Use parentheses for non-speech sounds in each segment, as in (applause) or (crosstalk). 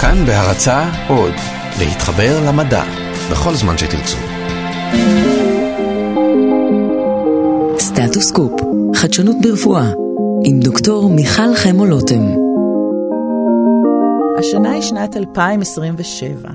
כאן בהרצה עוד, להתחבר למדע, בכל זמן שתרצו. סטטוס קופ, חדשנות ברפואה, עם דוקטור מיכל חמו לוטם. השנה היא שנת 2027.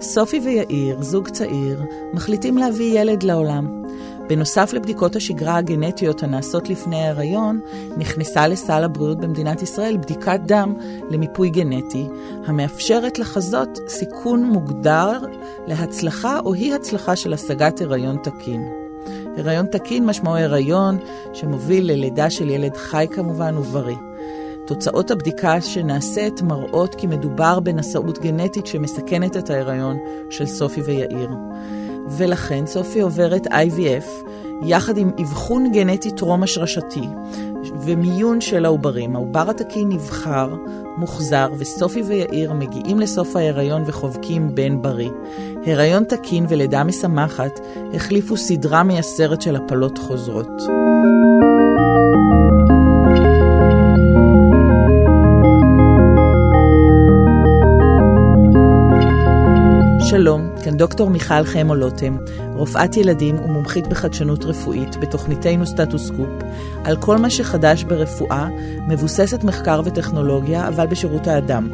סופי ויאיר, זוג צעיר, מחליטים להביא ילד לעולם. בנוסף לבדיקות השגרה הגנטיות הנעשות לפני ההיריון, נכנסה לסל הבריאות במדינת ישראל בדיקת דם למיפוי גנטי, המאפשרת לחזות סיכון מוגדר להצלחה או אי הצלחה של השגת הריון תקין. הריון תקין משמעו הריון שמוביל ללידה של ילד חי כמובן ובריא. תוצאות הבדיקה שנעשית מראות כי מדובר בנשאות גנטית שמסכנת את ההיריון של סופי ויאיר. ולכן סופי עוברת IVF יחד עם אבחון גנטי טרום השרשתי ומיון של העוברים. העובר התקין נבחר, מוחזר, וסופי ויאיר מגיעים לסוף ההיריון וחובקים בן בריא. הריון תקין ולידה משמחת החליפו סדרה מייסרת של הפלות חוזרות. שלום, כאן דוקטור מיכל חמו לוטם, רופאת ילדים ומומחית בחדשנות רפואית בתוכניתנו סטטוס קופ, על כל מה שחדש ברפואה, מבוססת מחקר וטכנולוגיה, אבל בשירות האדם.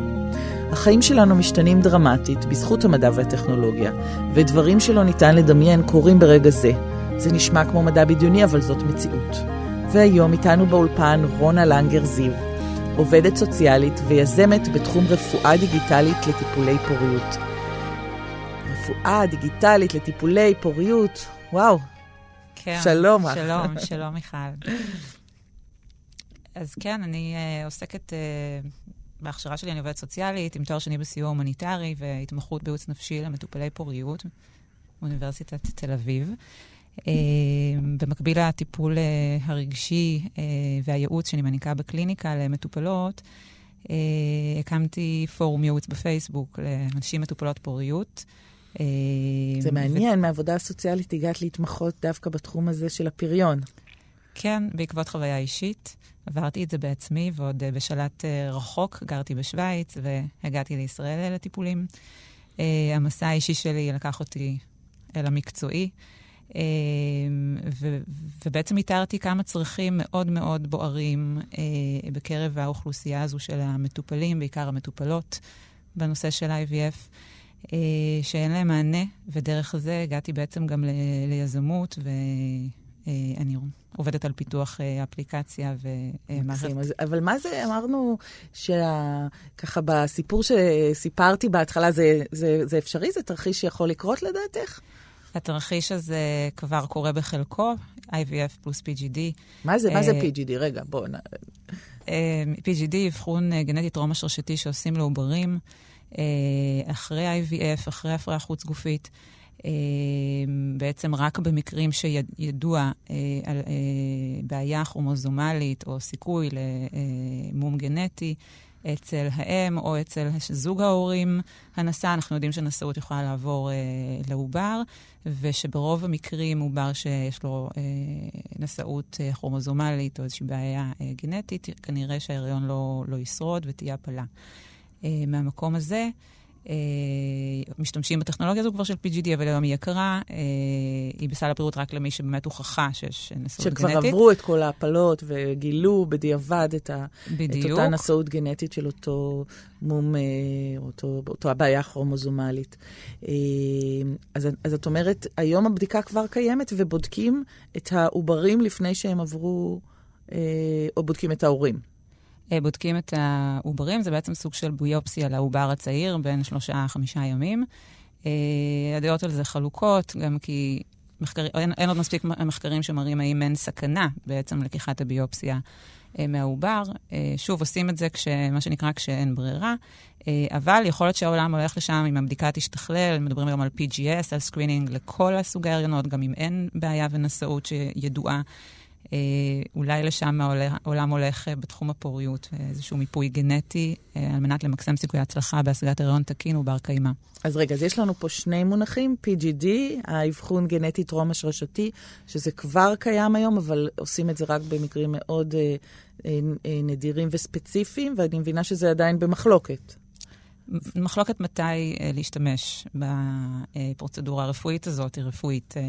החיים שלנו משתנים דרמטית בזכות המדע והטכנולוגיה, ודברים שלא ניתן לדמיין קורים ברגע זה. זה נשמע כמו מדע בדיוני, אבל זאת מציאות. והיום איתנו באולפן רונה לנגר זיו, עובדת סוציאלית ויזמת בתחום רפואה דיגיטלית לטיפולי פוריות. רפואה דיגיטלית לטיפולי פוריות, וואו. כן, שלום. שלום, שלום מיכל. אז כן, אני uh, עוסקת, uh, בהכשרה שלי אני עובדת סוציאלית, עם תואר שני בסיוע הומניטרי והתמחות בייעוץ נפשי למטופלי פוריות, באוניברסיטת תל אביב. Uh, במקביל לטיפול uh, הרגשי uh, והייעוץ שאני מעניקה בקליניקה למטופלות, uh, הקמתי פורום ייעוץ בפייסבוק לנשים מטופלות פוריות. זה מעניין, ו... מעבודה סוציאלית הגעת להתמחות דווקא בתחום הזה של הפריון. כן, בעקבות חוויה אישית. עברתי את זה בעצמי, ועוד בשלט רחוק גרתי בשוויץ, והגעתי לישראל לטיפולים. המסע האישי שלי לקח אותי אל המקצועי, ו- ובעצם איתרתי כמה צרכים מאוד מאוד בוערים בקרב האוכלוסייה הזו של המטופלים, בעיקר המטופלות, בנושא של IVF. אה, שאין להם מענה, ודרך זה הגעתי בעצם גם ל- ליזמות, ואני אה, עובדת על פיתוח אה, אפליקציה ומערכת. אבל מה זה, אמרנו שככה בסיפור שסיפרתי בהתחלה, זה, זה, זה אפשרי? זה תרחיש שיכול לקרות לדעתך? התרחיש הזה כבר קורה בחלקו, IVF פלוס PGD. מה זה, מה זה PGD? רגע, בואו נ... PGD, אבחון גנטי טרום השרשתי שעושים לעוברים. אחרי IVF, אחרי הפריה חוץ גופית, בעצם רק במקרים שידוע על בעיה כרומוזומלית או סיכוי למום גנטי אצל האם או אצל זוג ההורים הנשא, אנחנו יודעים שנשאות יכולה לעבור לעובר, ושברוב המקרים עובר שיש לו נשאות כרומוזומלית או איזושהי בעיה גנטית, כנראה שההריון לא, לא ישרוד ותהיה הפלה. Uh, מהמקום הזה. Uh, משתמשים בטכנולוגיה הזו כבר של PGD, אבל היום היא יקרה. Uh, היא בסל הבריאות רק למי שבאמת הוכחה שיש נשאות גנטית. שכבר עברו את כל ההפלות וגילו בדיעבד את, ה, את אותה נשאות גנטית של אותו מום, אותו, אותו הבעיה הכרומוזומלית. Uh, אז, אז את אומרת, היום הבדיקה כבר קיימת ובודקים את העוברים לפני שהם עברו, uh, או בודקים את ההורים. בודקים את העוברים, זה בעצם סוג של ביופסיה לעובר הצעיר, בין שלושה-חמישה ימים. הדעות על זה חלוקות, גם כי מחקר, אין, אין עוד מספיק מחקרים שמראים האם אין סכנה בעצם לקיחת הביופסיה מהעובר. שוב, עושים את זה כש, מה שנקרא כשאין ברירה, אבל יכול להיות שהעולם הולך לשם אם הבדיקה תשתכלל, מדברים גם על PGS, על סקרינינג לכל הסוגי ההריונות, גם אם אין בעיה ונשאות שידועה. אה, אולי לשם העולם הולך אה, בתחום הפוריות, איזשהו מיפוי גנטי, אה, על מנת למקסם סיכויי הצלחה בהשגת הריון תקין ובר קיימא. אז רגע, אז יש לנו פה שני מונחים, PGD, אבחון גנטי טרום השרשתי, שזה כבר קיים היום, אבל עושים את זה רק במקרים מאוד אה, אה, נדירים וספציפיים, ואני מבינה שזה עדיין במחלוקת. מחלוקת מתי אה, להשתמש בפרוצדורה הרפואית הזאת, היא רפואית אה,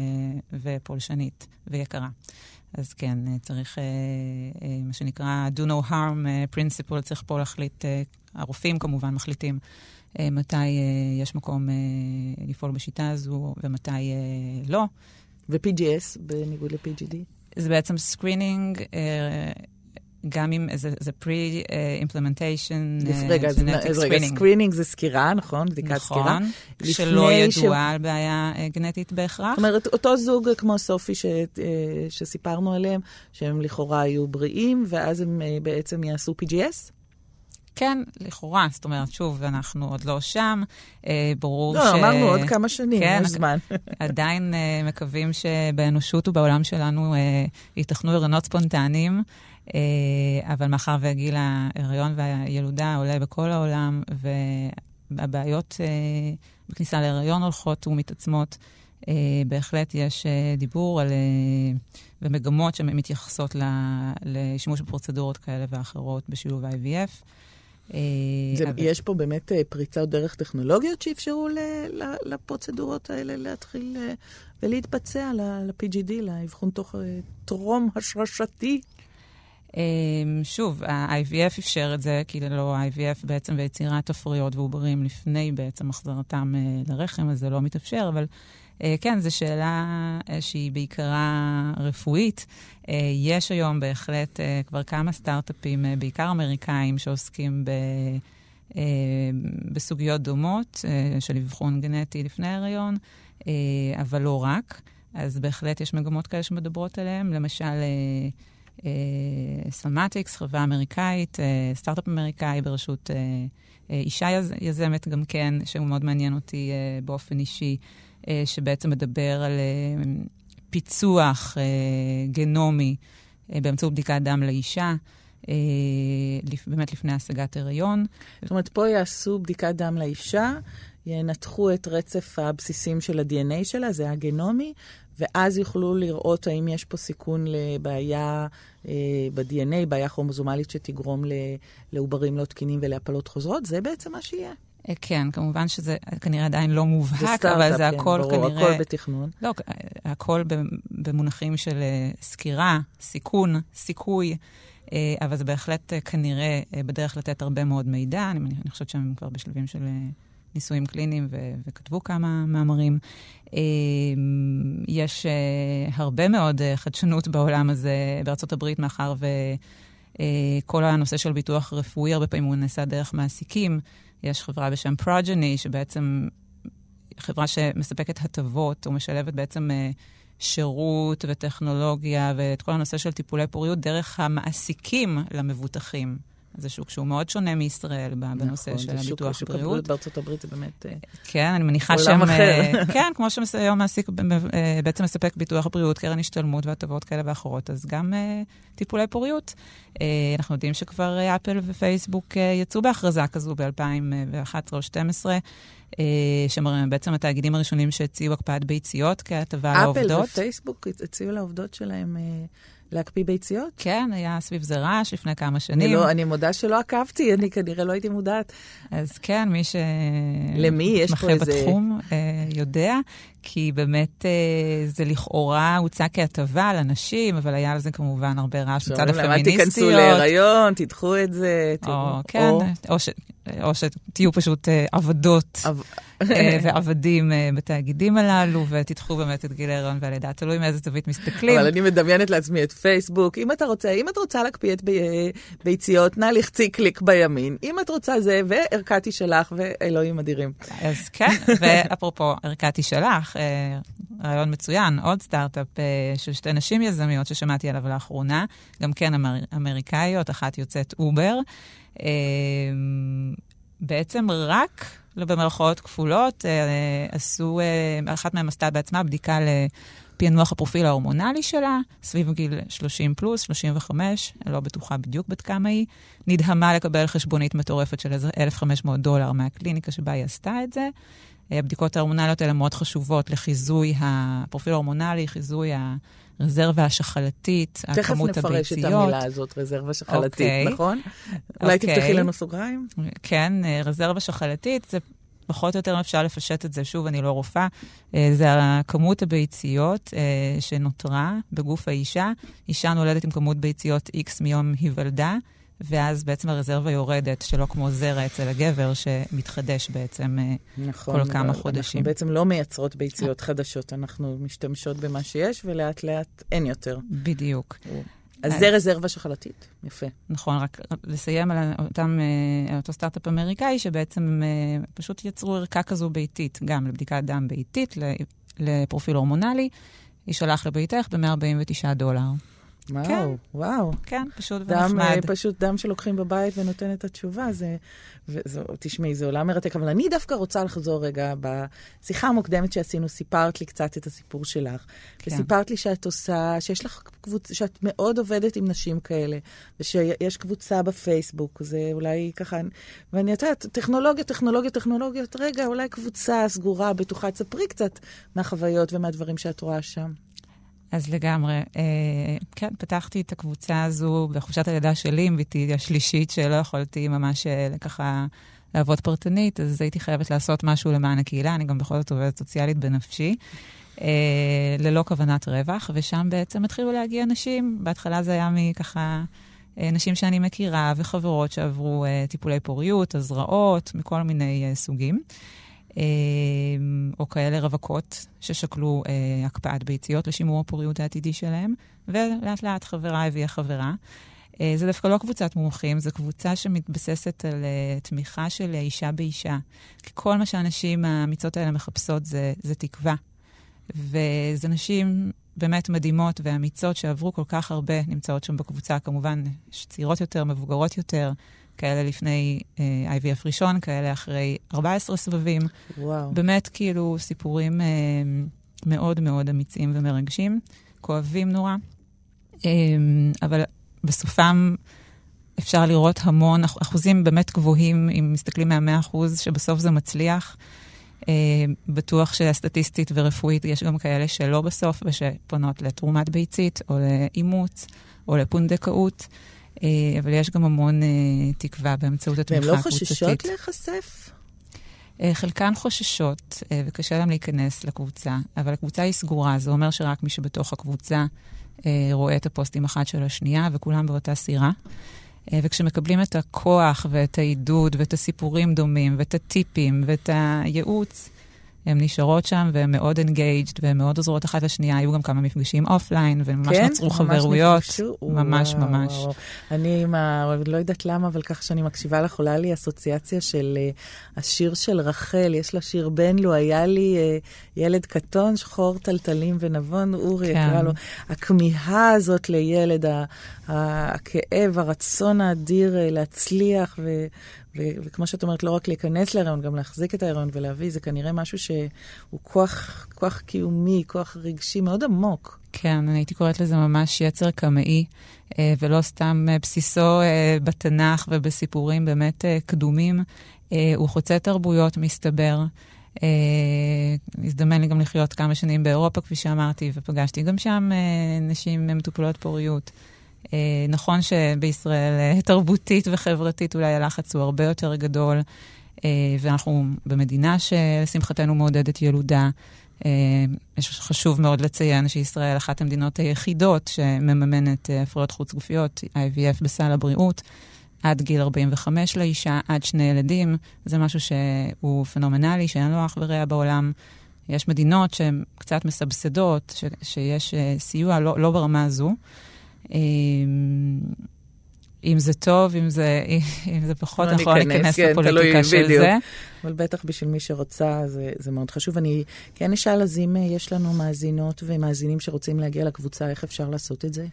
ופולשנית ויקרה. אז כן, אה, צריך אה, אה, מה שנקרא do no harm principle, צריך פה להחליט, הרופאים כמובן מחליטים מתי יש מקום לפעול בשיטה הזו ומתי לא. ו-PGS בניגוד ל-PGD? זה בעצם סקרינינג, אה, גם אם זה, pre-implantation לפ- רגע, genetic רגע, screening. סקרינינג זה סקירה, נכון? בדיקת סקירה. נכון, שלא ש- ידועה על בעיה אה, גנטית בהכרח. זאת אומרת, אותו זוג כמו סופי ש, אה, שסיפרנו עליהם, שהם לכאורה היו בריאים, ואז הם אה, בעצם יעשו PGS? כן, לכאורה, זאת אומרת, שוב, אנחנו עוד לא שם. אה, ברור לא, ש... אמרנו עוד כמה שנים, כן, יש זמן. (laughs) עדיין uh, מקווים שבאנושות ובעולם שלנו uh, ייתכנו הריונות ספונטניים, אבל מאחר והגיל ההריון והילודה עולה בכל העולם, והבעיות uh, בכניסה להריון הולכות ומתעצמות, uh, בהחלט יש דיבור על, ומגמות שמתייחסות לשימוש בפרוצדורות כאלה ואחרות בשילוב IVF. אה, זה, אבל- יש פה באמת אה, פריצות דרך טכנולוגיות שאפשרו ל, ל, לפרוצדורות האלה להתחיל אה, ולהתבצע ל-PGD, לאבחון תוך אה, טרום השרשתי. אמ, שוב, ה-IVF אפשר את זה, כי ללא ה-IVF בעצם ויצירת תפריות ועוברים לפני בעצם החזרתם אה, לרחם, אז זה לא מתאפשר, אבל אה, כן, זו שאלה אה, שהיא בעיקרה רפואית. יש היום בהחלט כבר כמה סטארט-אפים, בעיקר אמריקאים, שעוסקים ב... בסוגיות דומות של אבחון גנטי לפני ההריון, אבל לא רק. אז בהחלט יש מגמות כאלה שמדברות עליהן. למשל, סלמטיקס, חברה אמריקאית, אה, סטארט-אפ אמריקאי בראשות אה, אה, אישה יז, יזמת גם כן, שהוא מאוד מעניין אותי באופן אישי, שבעצם מדבר על פיצוח גנומי באמצעות בדיקת דם לאישה. באמת לפני השגת הריון. זאת אומרת, פה יעשו בדיקת דם לאישה, ינתחו את רצף הבסיסים של ה-DNA שלה, זה הגנומי, ואז יוכלו לראות האם יש פה סיכון לבעיה אה, ב-DNA, בעיה כרומוזומלית שתגרום לעוברים לא תקינים ולהפלות חוזרות, זה בעצם מה שיהיה. אה, כן, כמובן שזה כנראה עדיין לא זה מובהק, סטארט-אפ, אבל זה כן, הכל ברור, כנראה... הכל בתכנון. לא, הכל ב- במונחים של אה, סקירה, סיכון, סיכוי, אה, אבל זה בהחלט אה, כנראה אה, בדרך לתת הרבה מאוד מידע. אני, אני חושבת שהם כבר בשלבים של אה, ניסויים קליניים ו- וכתבו כמה מאמרים. אה, יש אה, הרבה מאוד אה, חדשנות בעולם הזה בארצות הברית, מאחר וכל הנושא של ביטוח רפואי, הרבה פעמים הוא נעשה דרך מעסיקים. יש חברה בשם פרוג'ני, שבעצם חברה שמספקת הטבות ומשלבת בעצם אה, שירות וטכנולוגיה ואת כל הנושא של טיפולי פוריות דרך המעסיקים למבוטחים. זה שוק שהוא מאוד שונה מישראל ב- בנושא נכון, של זה שוק- הביטוח שוק בריאות. הבריאות בארצות הברית זה באמת... אה, כן, אני מניחה עולם שהם... אחר. אה, (laughs) כן, כמו שהיום מעסיק אה, בעצם מספק ביטוח בריאות, קרן השתלמות והטבות כאלה ואחרות, אז גם טיפולי פוריות. אנחנו יודעים שכבר אפל ופייסבוק יצאו בהכרזה כזו ב-2011 או 2012, שהם בעצם התאגידים הראשונים שהציעו הקפאת ביציות כהטבה אפל לעובדות. ופייסבוק הציעו לעובדות שלהם להקפיא ביציות? כן, היה סביב זה רעש לפני כמה אני, שנים. לא, אני מודה שלא עקבתי, אני כנראה לא הייתי מודעת. אז כן, מי ש... למי יש פה מתמחה איזה- בתחום אה, יודע, כי באמת אה, זה לכאורה הוצע כהטבה לנשים, אבל היה על זה כמובן הרבה רעש מצד שאומרים להם, אל הפמיניסטיות. תיכנסו להיריון, תדחו את זה. או, תראו." כן, או- או, ש, או שתהיו פשוט אה, עבדות אה, ועבדים בתאגידים הללו, ותדחו באמת את גיל ההיריון והלידה, תלוי מאיזה זווית מסתכלים. אבל אני מדמיינת לעצמי את פייסבוק. אם אתה רוצה, אם את רוצה להקפיא את בי- ביציות, נא לחצי קליק בימין. אם את רוצה זה, וערכה תישלח, ואלוהים אדירים. אז כן, (laughs) ואפרופו ערכה תישלח, אה, רעיון מצוין, עוד סטארט-אפ אה, של שתי נשים יזמיות ששמעתי עליו לאחרונה, גם כן אמר, אמריקאיות, אחת יוצאת אובר. אה, בעצם רק, לא במרכאות כפולות, אה, עשו, אה, אחת מהן עשתה בעצמה בדיקה לפענוח הפרופיל ההורמונלי שלה, סביב גיל 30 פלוס, 35, לא בטוחה בדיוק בת כמה היא, נדהמה לקבל חשבונית מטורפת של איזה 1,500 דולר מהקליניקה שבה היא עשתה את זה. הבדיקות ההורמונליות האלה מאוד חשובות לחיזוי הפרופיל ההורמונלי, חיזוי הרזרבה השחלתית, הכמות הביציות. תכף נפרש את המילה הזאת, רזרבה שחלתית, okay. אוקיי. נכון? אולי אוקיי. תפתחי לנו סוגריים? כן, אה, רזרבה שחלתית זה פחות או יותר אפשר לפשט את זה, שוב, אני לא רופאה, אה, זה כמות הביציות אה, שנותרה בגוף האישה. אישה נולדת עם כמות ביציות X מיום היוולדה, ואז בעצם הרזרבה יורדת, שלא כמו זרע אצל הגבר, שמתחדש בעצם אה, נכון, כל כמה אנחנו חודשים. בעצם לא מייצרות ביציות חדשות, אנחנו משתמשות במה שיש, ולאט לאט אין יותר. בדיוק. אז אז- זה רזרבה שחלתית, יפה. נכון, רק לסיים על אותם, אה, על אותו סטארט-אפ אמריקאי, שבעצם אה, פשוט יצרו ערכה כזו ביתית, גם לבדיקת דם ביתית, לפרופיל הורמונלי, יישלח לביתך ב-149 דולר. וואו, כן. וואו. כן, פשוט דם, ונחמד. אה, פשוט דם שלוקחים בבית ונותן את התשובה, זה, וזה, תשמעי, זה עולם מרתק, אבל אני דווקא רוצה לחזור רגע, בשיחה המוקדמת שעשינו, סיפרת לי קצת את הסיפור שלך, כן. וסיפרת לי שאת עושה, שיש לך קבוצה, שאת מאוד עובדת עם נשים כאלה, ושיש קבוצה בפייסבוק, זה אולי ככה, ואני יודעת, טכנולוגיות, טכנולוגיות, טכנולוגיות, רגע, אולי קבוצה סגורה, בטוחה, תספרי קצת מהחוויות ומהדברים שאת רואה שם. אז לגמרי. אה, כן, פתחתי את הקבוצה הזו בחופשת הלידה שלי עם בתי השלישית, שלא יכולתי ממש אה, ככה לעבוד פרטנית, אז הייתי חייבת לעשות משהו למען הקהילה. אני גם בכל זאת עובדת סוציאלית בנפשי, אה, ללא כוונת רווח, ושם בעצם התחילו להגיע נשים. בהתחלה זה היה מככה... אה, נשים שאני מכירה וחברות שעברו אה, טיפולי פוריות, הזרעות, מכל מיני אה, סוגים. אה, או כאלה רווקות ששקלו אה, הקפאת ביציות לשימור הפוריות העתידי שלהם, ולאט לאט חברה הביאה חברה. אה, זה דווקא לא קבוצת מומחים, זו קבוצה שמתבססת על אה, תמיכה של אישה באישה. כי כל מה שהנשים האמיצות האלה מחפשות זה, זה תקווה. וזה נשים באמת מדהימות ואמיצות שעברו כל כך הרבה, נמצאות שם בקבוצה, כמובן, יש צעירות יותר, מבוגרות יותר, כאלה לפני אה, IVF ראשון, כאלה אחרי 14 סבבים. וואו. באמת, כאילו, סיפורים אה, מאוד מאוד אמיצים ומרגשים, כואבים נורא, אה, אבל בסופם אפשר לראות המון, אח- אחוזים באמת גבוהים, אם מסתכלים מה-100 אחוז, שבסוף זה מצליח. אה, בטוח שסטטיסטית ורפואית יש גם כאלה שלא בסוף, ושפונות לתרומת ביצית, או לאימוץ, או לפונדקאות. אה, אבל יש גם המון אה, תקווה באמצעות התמיכה והאינגייג'מנט הקבוצתית. חוששות להיחשף? אה, חלקן חוששות, וקשה להם להיכנס לקבוצה, אבל הקבוצה היא סגורה, זה אומר שרק מי שבתוך הקבוצה אה, רואה את הפוסטים אחת של השנייה, וכולם באותה סירה. וכשמקבלים את הכוח ואת העידוד ואת הסיפורים דומים ואת הטיפים ואת הייעוץ, הן נשארות שם והן מאוד engaged והן מאוד עוזרות אחת לשנייה. היו גם כמה מפגשים offline, וממש כן? נוצרו ממש חברויות. נפגשו? ממש, וואו, ממש. אני עם ה... לא יודעת למה, אבל ככה שאני מקשיבה לך, עולה לי אסוציאציה של uh, השיר של רחל, יש לה שיר בן לו, היה לי uh, ילד קטון, שחור תלתלים ונבון, אורי כן. יקרא לו. הכמיהה הזאת לילד, ה- ה- הכאב, הרצון האדיר uh, להצליח, ו... ו- וכמו שאת אומרת, לא רק להיכנס להיריון, גם להחזיק את ההיריון ולהביא, זה כנראה משהו שהוא כוח, כוח קיומי, כוח רגשי מאוד עמוק. כן, אני הייתי קוראת לזה ממש יצר קמאי, אה, ולא סתם אה, בסיסו אה, בתנ"ך ובסיפורים באמת קדומים. הוא חוצה תרבויות, מסתבר. אה, הזדמן לי גם לחיות כמה שנים באירופה, כפי שאמרתי, ופגשתי גם שם אה, נשים מטופלות פוריות. אה, נכון שבישראל אה, תרבותית וחברתית אולי הלחץ הוא הרבה יותר גדול, ואנחנו במדינה שלשמחתנו מעודדת ילודה. אה, חשוב מאוד לציין שישראל אחת המדינות היחידות שמממנת אה, הפריות חוץ גופיות, IVF בסל הבריאות, עד גיל 45 לאישה, עד שני ילדים. זה משהו שהוא פנומנלי, שאין לו אח ורע בעולם. יש מדינות שהן קצת מסבסדות, ש, שיש אה, סיוע, לא, לא ברמה הזו. אם זה טוב, אם זה, אם זה פחות, לא אנחנו לא ניכנס, כן, לפוליטיקה תלוי, של בדיוק. זה. אבל בטח בשביל מי שרוצה, זה, זה מאוד חשוב. אני כן אשאל, אז אם אה, יש לנו מאזינות ומאזינים שרוצים להגיע לקבוצה, איך אפשר לעשות את זה?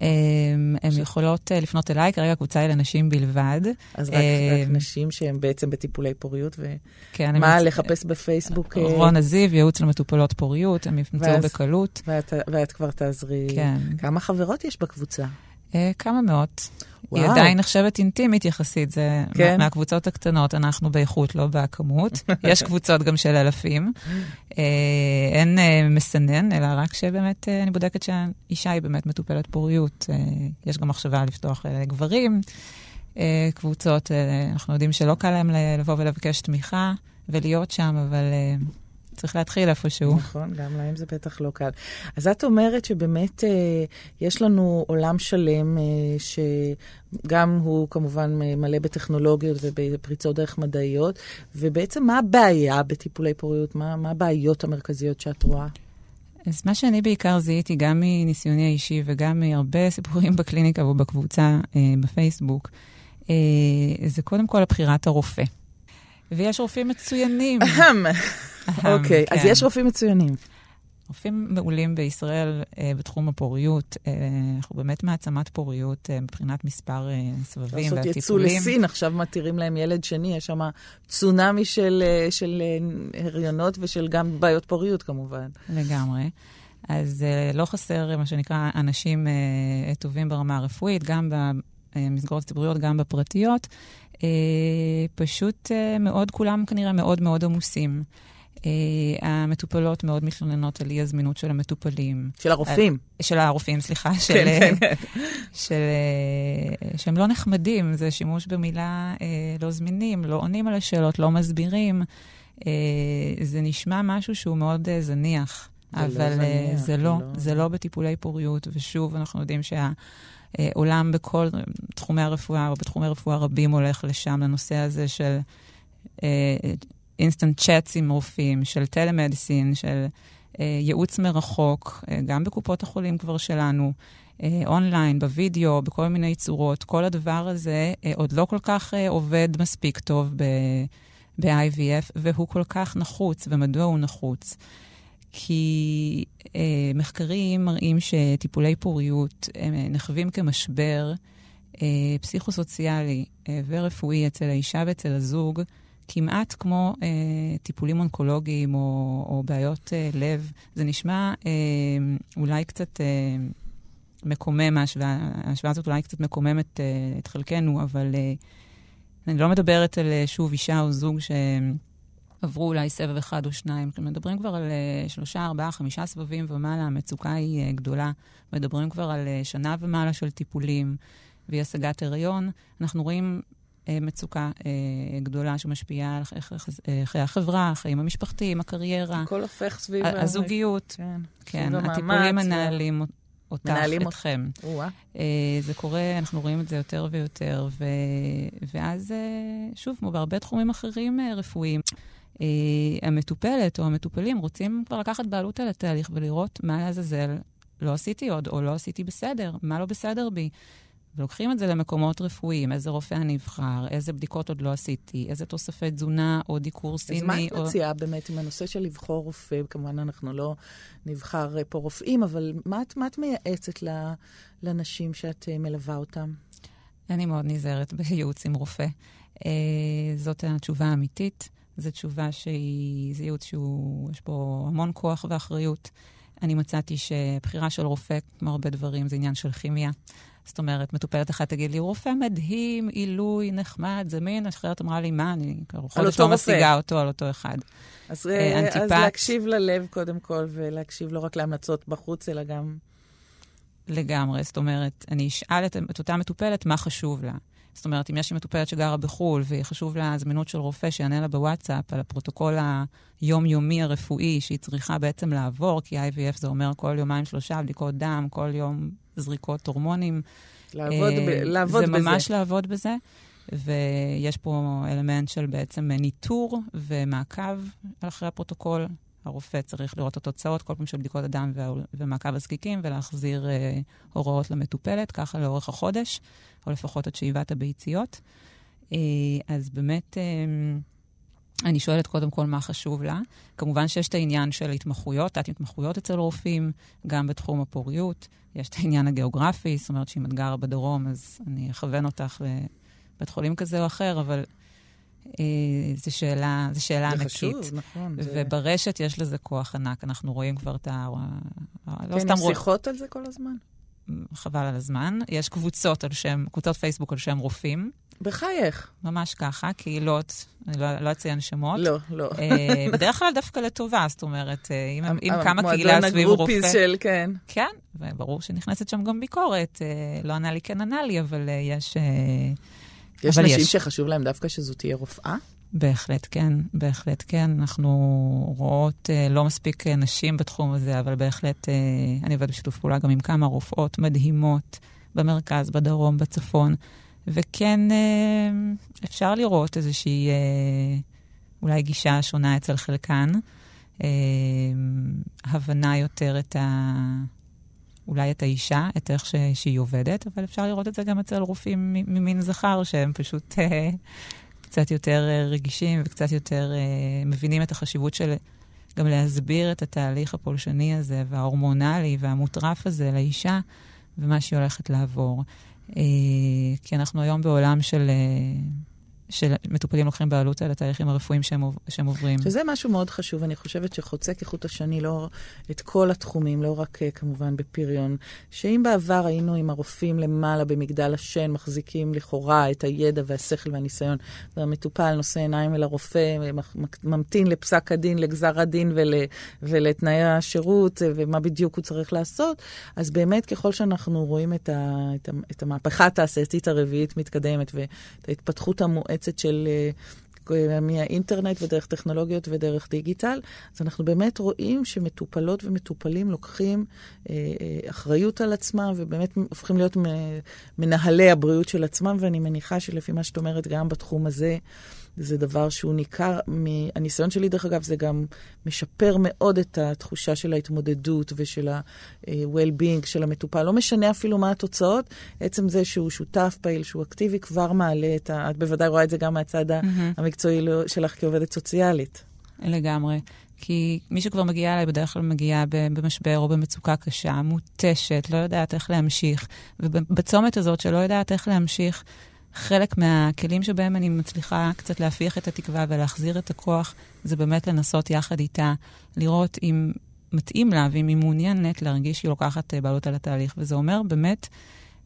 הם, הם יכולות אה, לפנות אליי, כרגע הקבוצה היא לנשים בלבד. אז רק, רק נשים שהן בעצם בטיפולי פוריות, כן, אני ומה, מצ- לחפש בפייסבוק? אה, רונה זיו, ייעוץ למטופלות פוריות, הם ימצאו ואז- בקלות. ואת, ואת כבר תעזרי. כן. כמה חברות יש בקבוצה? אה, כמה מאות. וואו. היא עדיין נחשבת אינטימית יחסית, זה כן. מהקבוצות הקטנות, אנחנו באיכות, לא בכמות. (laughs) יש קבוצות גם של אלפים. אה, אין אה, מסנן, אלא רק שבאמת אני בודקת שהאישה היא באמת מטופלת פוריות. יש גם מחשבה לפתוח לגברים קבוצות, אנחנו יודעים שלא קל להם לבוא ולבקש תמיכה ולהיות שם, אבל... צריך להתחיל איפשהו. נכון, גם להם זה בטח לא קל. אז את אומרת שבאמת אה, יש לנו עולם שלם, אה, שגם הוא כמובן מלא בטכנולוגיות ובפריצות דרך מדעיות, ובעצם מה הבעיה בטיפולי פוריות? מה, מה הבעיות המרכזיות שאת רואה? אז מה שאני בעיקר זיהיתי, גם מניסיוני האישי וגם מהרבה סיפורים (laughs) בקליניקה ובקבוצה אה, בפייסבוק, אה, זה קודם כל הבחירת הרופא. ויש רופאים מצוינים. אוקיי, אז כן. יש רופאים מצוינים. רופאים מעולים בישראל אה, בתחום הפוריות. אה, אנחנו באמת מעצמת פוריות אה, מבחינת מספר אה, סבבים והטיפולים. לעשות יצוא לסין, עכשיו מתירים להם ילד שני, יש שם צונאמי של, אה, של אה, הריונות ושל גם בעיות פוריות כמובן. לגמרי. אז אה, לא חסר, מה שנקרא, אנשים אה, טובים ברמה הרפואית, גם במסגרות הציבוריות, גם בפרטיות. אה, פשוט אה, מאוד, כולם כנראה מאוד מאוד עמוסים. Uh, המטופלות מאוד מתלוננות על אי-הזמינות של המטופלים. של הרופאים. על, של הרופאים, סליחה. (laughs) כן, של, כן, כן. של, שהם לא נחמדים, זה שימוש במילה לא זמינים, לא עונים על השאלות, לא מסבירים. זה נשמע משהו שהוא מאוד זניח, זה לא אבל לא זניח, זה, לא, לא, זה לא בטיפולי פוריות, ושוב, אנחנו יודעים שה... עולם בכל תחומי הרפואה, או בתחומי רפואה רבים הולך לשם, לנושא הזה של instant chats עם רופאים, של telemedicine, של uh, ייעוץ מרחוק, uh, גם בקופות החולים כבר שלנו, אונליין, בווידאו, בכל מיני צורות. כל הדבר הזה עוד לא כל כך עובד מספיק טוב ב-IVF, והוא כל כך נחוץ. ומדוע הוא נחוץ? כי uh, מחקרים מראים שטיפולי פוריות uh, נחווים כמשבר uh, פסיכוסוציאלי uh, ורפואי אצל האישה ואצל הזוג, כמעט כמו אה, טיפולים אונקולוגיים או, או בעיות אה, לב. זה נשמע אה, אולי קצת אה, מקומם, ההשוואה, הזאת אולי קצת מקוממת אה, את חלקנו, אבל אה, אני לא מדברת על, אה, שוב, אישה או זוג שעברו אולי סבב אחד או שניים. מדברים כבר על אה, שלושה, ארבעה, חמישה סבבים ומעלה, המצוקה היא אה, גדולה. מדברים כבר על אה, שנה ומעלה של טיפולים ואי השגת הריון. אנחנו רואים מצוקה גדולה שמשפיעה על חיי החברה, החיים המשפחתיים, הקריירה. הכל הופך סביב... הזוגיות. כן, כן הטיפולים מנהלים אותך, אתכם. אה, זה קורה, אנחנו רואים את זה יותר ויותר, ו... ואז, שוב, כמו בהרבה תחומים אחרים רפואיים, המטופלת או המטופלים רוצים כבר לקחת בעלות על התהליך ולראות מה לעזאזל לא עשיתי עוד, או לא עשיתי בסדר, מה לא בסדר בי. ולוקחים את זה למקומות רפואיים, איזה רופא אני אבחר, איזה בדיקות עוד לא עשיתי, איזה תוספי תזונה או דיקור סיני. אז מה את מציעה או... באמת עם הנושא של לבחור רופא? כמובן, אנחנו לא נבחר פה רופאים, אבל מה מה את מייעצת לנשים שאת אה, מלווה אותם? אני מאוד נזהרת (laughs) בייעוץ עם רופא. אה, זאת התשובה האמיתית. זו תשובה שהיא, זה ייעוץ שיש בו המון כוח ואחריות. אני מצאתי שבחירה של רופא, כמו הרבה דברים, זה עניין של כימיה. זאת אומרת, מטופלת אחת תגיד לי, רופא מדהים, עילוי, נחמד, זמין, אחרת אמרה לי, מה, אני חודש לא משיגה אותו על אותו אחד. אז, אה, אז להקשיב ללב קודם כל, ולהקשיב לא רק להמלצות בחוץ, אלא גם... לגמרי, זאת אומרת, אני אשאל את, את אותה מטופלת מה חשוב לה. זאת אומרת, אם יש לי מטופלת שגרה בחו"ל וחשוב לה זמינות של רופא שיענה לה בוואטסאפ על הפרוטוקול היומיומי הרפואי שהיא צריכה בעצם לעבור, כי IVF זה אומר כל יומיים שלושה בדיקות דם, כל יום זריקות הורמונים. לעבוד, ב- אה, לעבוד זה בזה. זה ממש לעבוד בזה. ויש פה אלמנט של בעצם ניטור ומעקב אחרי הפרוטוקול. הרופא צריך לראות את התוצאות כל פעם של בדיקות הדם ומעקב הזקיקים ולהחזיר אה, הוראות למטופלת, ככה לאורך החודש, או לפחות עד שאיבת הביציות. אה, אז באמת, אה, אני שואלת קודם כל מה חשוב לה. כמובן שיש את העניין של התמחויות, תת-התמחויות אצל רופאים, גם בתחום הפוריות. יש את העניין הגיאוגרפי, זאת אומרת שאם את גרה בדרום, אז אני אכוון אותך לבית חולים כזה או אחר, אבל זו שאלה, זו שאלה זה ענקית. חשוב, נכון. וברשת זה... יש לזה כוח ענק, אנחנו רואים כבר את ה... לא כן, יש שיחות על זה כל הזמן? חבל על הזמן. יש קבוצות על שם, קבוצות פייסבוק על שם רופאים. בחייך. ממש ככה, קהילות, אני לא, לא אציין שמות. לא, לא. אה, בדרך כלל דווקא לטובה, זאת אומרת, אה, אם, אם קמה קהילה סביב רופא... מועדון של, כן. כן, וברור שנכנסת שם גם ביקורת. אה, לא ענה לי, כן ענה לי, אבל יש... יש נשים יש. שחשוב להם דווקא שזו תהיה רופאה? בהחלט כן, בהחלט כן. אנחנו רואות אה, לא מספיק אה, נשים בתחום הזה, אבל בהחלט אה, אני עובדת בשיתוף פעולה גם עם כמה רופאות מדהימות במרכז, בדרום, בצפון, וכן אה, אפשר לראות איזושהי אה, אולי גישה שונה אצל חלקן, אה, הבנה יותר את ה... אולי את האישה, את איך ש... שהיא עובדת, אבל אפשר לראות את זה גם אצל רופאים ממין זכר, שהם פשוט אה, קצת יותר אה, רגישים וקצת יותר אה, מבינים את החשיבות של גם להסביר את התהליך הפולשני הזה וההורמונלי והמוטרף הזה לאישה ומה שהיא הולכת לעבור. אה, כי אנחנו היום בעולם של... אה, שמטופלים לוקחים בעלות על התהליכים הרפואיים שהם, שהם עוברים. שזה משהו מאוד חשוב, אני חושבת שחוצה כחוט השני לא את כל התחומים, לא רק אה, כמובן בפריון. שאם בעבר היינו עם הרופאים למעלה במגדל השן, מחזיקים לכאורה את הידע והשכל והניסיון, והמטופל נושא עיניים אל הרופא, ממתין לפסק הדין, לגזר הדין ול, ולתנאי השירות, אה, ומה בדיוק הוא צריך לעשות, אז באמת ככל שאנחנו רואים את, ה, את, ה, את המהפכה התעשייתית הרביעית מתקדמת, ואת ההתפתחות המואצת, מואצת של... אה, מהאינטרנט ודרך טכנולוגיות ודרך דיגיטל. אז אנחנו באמת רואים שמטופלות ומטופלים לוקחים אה, אה, אחריות על עצמם ובאמת הופכים להיות מנהלי הבריאות של עצמם, ואני מניחה שלפי מה שאת אומרת, גם בתחום הזה, זה דבר שהוא ניכר, מהניסיון שלי דרך אגב, זה גם משפר מאוד את התחושה של ההתמודדות ושל ה-well-being של המטופל. לא משנה אפילו מה התוצאות, עצם זה שהוא שותף פעיל, שהוא אקטיבי, כבר מעלה את ה... את בוודאי רואה את זה גם מהצד mm-hmm. המקצועי לא- שלך כעובדת סוציאלית. לגמרי. כי מי שכבר מגיעה אליי בדרך כלל מגיעה במשבר או במצוקה קשה, מותשת, לא יודעת איך להמשיך. ובצומת הזאת שלא יודעת איך להמשיך, חלק מהכלים שבהם אני מצליחה קצת להפיח את התקווה ולהחזיר את הכוח, זה באמת לנסות יחד איתה, לראות אם מתאים לה ואם היא מעוניינת להרגיש שהיא לוקחת אה, בעלות על התהליך. וזה אומר באמת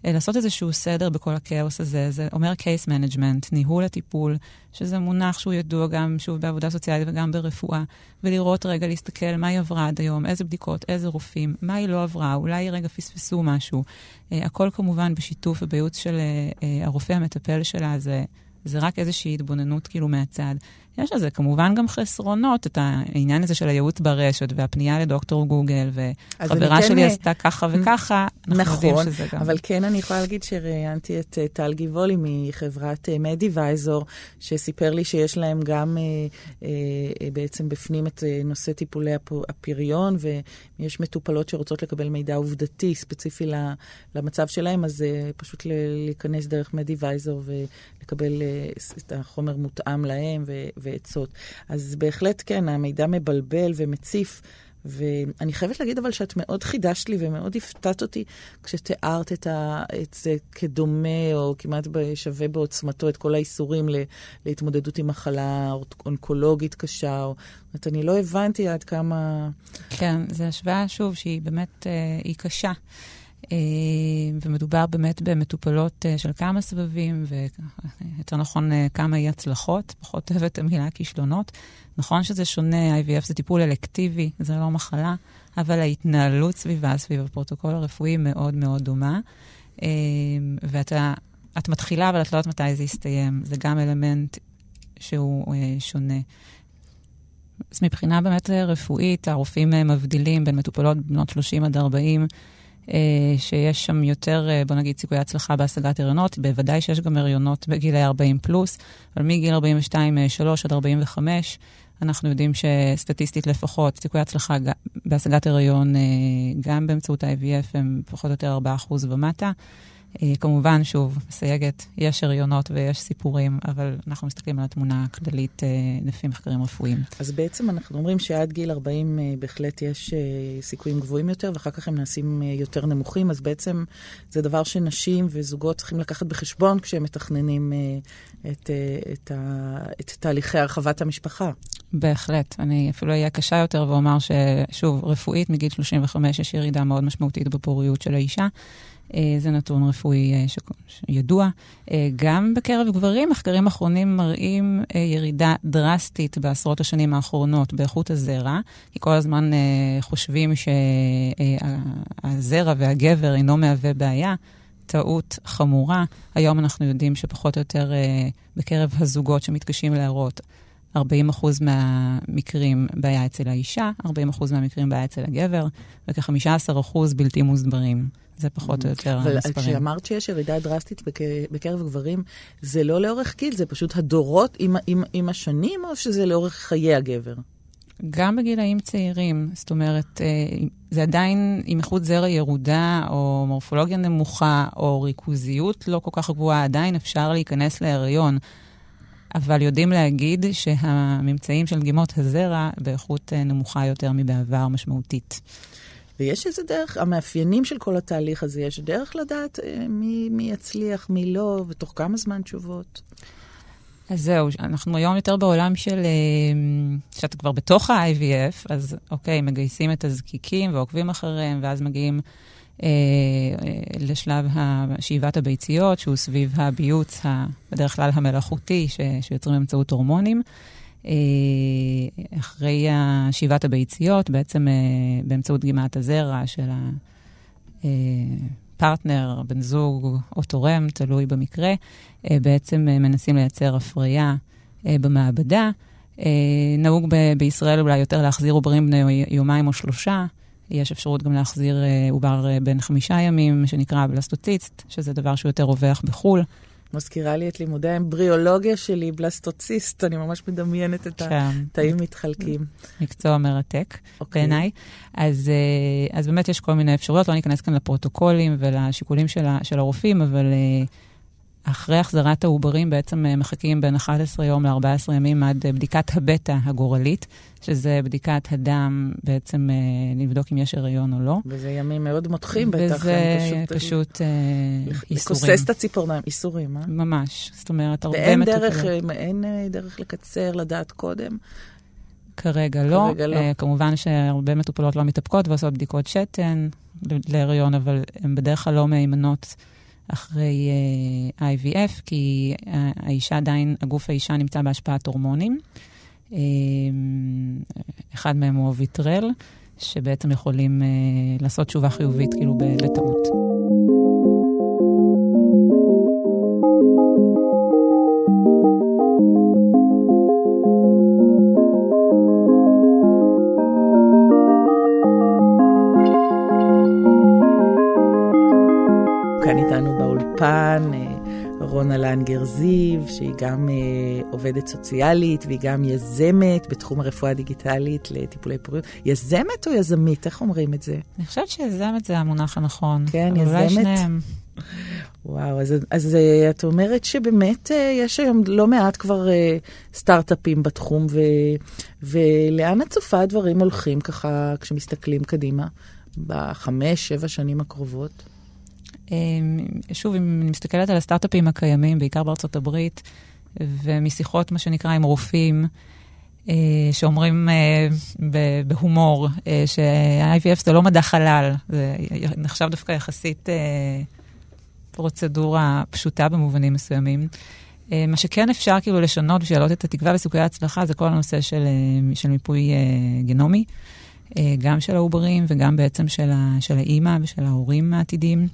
לעשות איזשהו סדר בכל הכאוס הזה. זה אומר case management, ניהול הטיפול, שזה מונח שהוא ידוע גם, שוב, בעבודה סוציאלית וגם ברפואה, ולראות רגע, להסתכל מה היא עברה עד היום, איזה בדיקות, איזה רופאים, מה היא לא עברה, אולי רגע פספסו משהו. Uh, הכל כמובן בשיתוף ובייעוץ של uh, uh, הרופא המטפל שלה, זה, זה רק איזושהי התבוננות כאילו מהצד. יש לזה כמובן גם חסרונות, את העניין הזה של הייעוץ ברשת והפנייה לדוקטור גוגל, וחברה שלי כן... עשתה ככה וככה, אנחנו נכון, יודעים שזה גם... אבל כן אני יכולה להגיד שראיינתי את uh, טל גיבולי מחברת uh, מדיוויזור, שסיפר לי שיש להם גם uh, בעצם בפנים את נושא טיפולי הפריון, ויש מטופלות שרוצות לקבל מידע עובדתי ספציפי למצב שלהם, אז פשוט להיכנס דרך מדיוויזור ולקבל את החומר מותאם להם. ו- ועצות. אז בהחלט כן, המידע מבלבל ומציף. ואני חייבת להגיד אבל שאת מאוד חידשת לי ומאוד הפתעת אותי כשתיארת את, ה, את זה כדומה או כמעט שווה בעוצמתו את כל האיסורים ל, להתמודדות עם מחלה אונקולוגית קשה. או, זאת אומרת, אני לא הבנתי עד כמה... כן, זו השוואה, שוב, שהיא באמת, אה, היא קשה. אה, ומדובר באמת במטופלות אה, של כמה סבבים, ויותר נכון אה, כמה אי הצלחות, פחות אוהבת את המילה כישלונות. נכון שזה שונה, IVF זה טיפול אלקטיבי, זה לא מחלה, אבל ההתנהלות סביבה, סביב הפרוטוקול הרפואי, מאוד מאוד דומה. ואתה את מתחילה, אבל את לא יודעת מתי זה יסתיים. זה גם אלמנט שהוא שונה. אז מבחינה באמת רפואית, הרופאים מבדילים בין מטופלות בנות 30 עד 40 אה, שיש שם יותר, אה, בוא נגיד, סיכויי הצלחה בהשגת הריונות. בוודאי שיש גם הריונות בגילי 40 פלוס, אבל מגיל 42-3 עד 45, אנחנו יודעים שסטטיסטית לפחות, סיכויי הצלחה בהשגת הריון אה, גם באמצעות ה-IVF הם פחות או יותר 4% ומטה. אה, כמובן, שוב, מסייגת, יש הריונות ויש סיפורים, אבל אנחנו מסתכלים על התמונה הכללית אה, לפי מחקרים רפואיים. אז בעצם אנחנו אומרים שעד גיל 40 אה, בהחלט יש סיכויים גבוהים יותר, ואחר כך הם נעשים יותר נמוכים, אז בעצם זה דבר שנשים וזוגות צריכים לקחת בחשבון כשהם מתכננים את, את, ה, את תהליכי הרחבת המשפחה. בהחלט. אני אפילו אהיה קשה יותר ואומר ששוב, רפואית מגיל 35 יש ירידה מאוד משמעותית בפוריות של האישה. אה, זה נתון רפואי אה, ידוע. אה, גם בקרב גברים, מחקרים אחרונים מראים ירידה דרסטית בעשרות השנים האחרונות באיכות הזרע, כי כל הזמן חושבים שהזרע והגבר אינו מהווה בעיה. טעות חמורה. היום אנחנו יודעים שפחות או יותר בקרב הזוגות שמתקשים להראות, 40% מהמקרים בעיה אצל האישה, 40% מהמקרים בעיה אצל הגבר, וכ-15% בלתי מוסברים. זה פחות או יותר המספרים. אבל כשאמרת שיש ירידה דרסטית בקרב גברים, זה לא לאורך גיל, זה פשוט הדורות עם, עם, עם השנים, או שזה לאורך חיי הגבר? גם בגילאים צעירים, זאת אומרת, אה, זה עדיין עם איכות זרע ירודה, או מורפולוגיה נמוכה, או ריכוזיות לא כל כך גבוהה, עדיין אפשר להיכנס להריון. אבל יודעים להגיד שהממצאים של דגימות הזרע באיכות אה, נמוכה יותר מבעבר משמעותית. ויש איזה דרך, המאפיינים של כל התהליך הזה, יש דרך לדעת אה, מי, מי יצליח, מי לא, ותוך כמה זמן תשובות? אז זהו, אנחנו היום יותר בעולם של, אה, שאתה כבר בתוך ה-IVF, אז אוקיי, מגייסים את הזקיקים ועוקבים אחריהם, ואז מגיעים לשלב שאיבת הביציות, שהוא סביב הביוץ, בדרך כלל המלאכותי, ש, שיוצרים באמצעות הורמונים. אה, אחרי שאיבת הביציות, בעצם אה, באמצעות דגימת הזרע של הפרטנר, בן זוג או תורם, תלוי במקרה, אה, בעצם מנסים לייצר הפריה במעבדה. נהוג בישראל אולי יותר להחזיר עוברים בני יומיים או שלושה. יש אפשרות גם להחזיר עובר בן חמישה ימים, שנקרא בלסטוציסט, שזה דבר שהוא יותר רווח בחו"ל. מזכירה לי את לימודי האמבריאולוגיה שלי, בלסטוציסט, אני ממש מדמיינת את כן. התאים מתחלקים. מקצוע מרתק okay. אוקיי. בעיניי. אז, אה, אז באמת יש כל מיני אפשרויות, לא ניכנס כאן לפרוטוקולים ולשיקולים של, של הרופאים, אבל אה, אחרי החזרת העוברים בעצם אה, מחכים בין 11 יום ל-14 ימים עד בדיקת הבטא הגורלית. שזה בדיקת הדם, בעצם אה, לבדוק אם יש הריון או לא. וזה ימים מאוד מותחים בטח. וזה פשוט, פשוט אה, איסורים. לכוסס את הציפורניים, איסורים, אה? ממש. זאת אומרת, הרבה מטופלות. ואין דרך, אה, אין אה, דרך לקצר, לדעת קודם? כרגע לא. כרגע לא. Uh, כמובן שהרבה מטופלות לא מתאפקות ועושות בדיקות שתן להריון, אבל הן בדרך כלל לא מהימנות אחרי uh, IVF, כי uh, האישה עדיין, הגוף האישה נמצא בהשפעת הורמונים. אמ, אחד מהם הוא הוויטרל, שבעצם יכולים אה, לעשות תשובה חיובית כאילו בטעות. באולפן אה, רונה לנגר זיו, שהיא גם אה, עובדת סוציאלית והיא גם יזמת בתחום הרפואה הדיגיטלית לטיפולי פוריות. יזמת או יזמית? איך אומרים את זה? אני חושבת שיזמת זה המונח הנכון. כן, יזמת? אולי שניהם. וואו, אז, אז uh, את אומרת שבאמת יש היום לא מעט כבר סטארט-אפים בתחום, ו, ולאן את צופה הדברים הולכים ככה כשמסתכלים קדימה בחמש, שבע שנים הקרובות? אמ, שוב, אם אני מסתכלת על הסטארט-אפים הקיימים, בעיקר בארצות הברית, ומשיחות, מה שנקרא, עם רופאים, אה, שאומרים אה, בהומור אה, שה-IVF זה לא מדע חלל, זה נחשב דווקא יחסית פרוצדורה פשוטה במובנים מסוימים. מה שכן אפשר כאילו לשנות בשביל להעלות את התקווה וסיכויי ההצלחה זה כל הנושא של, של מיפוי גנומי, גם של העוברים וגם בעצם של, של האימא ושל ההורים העתידיים.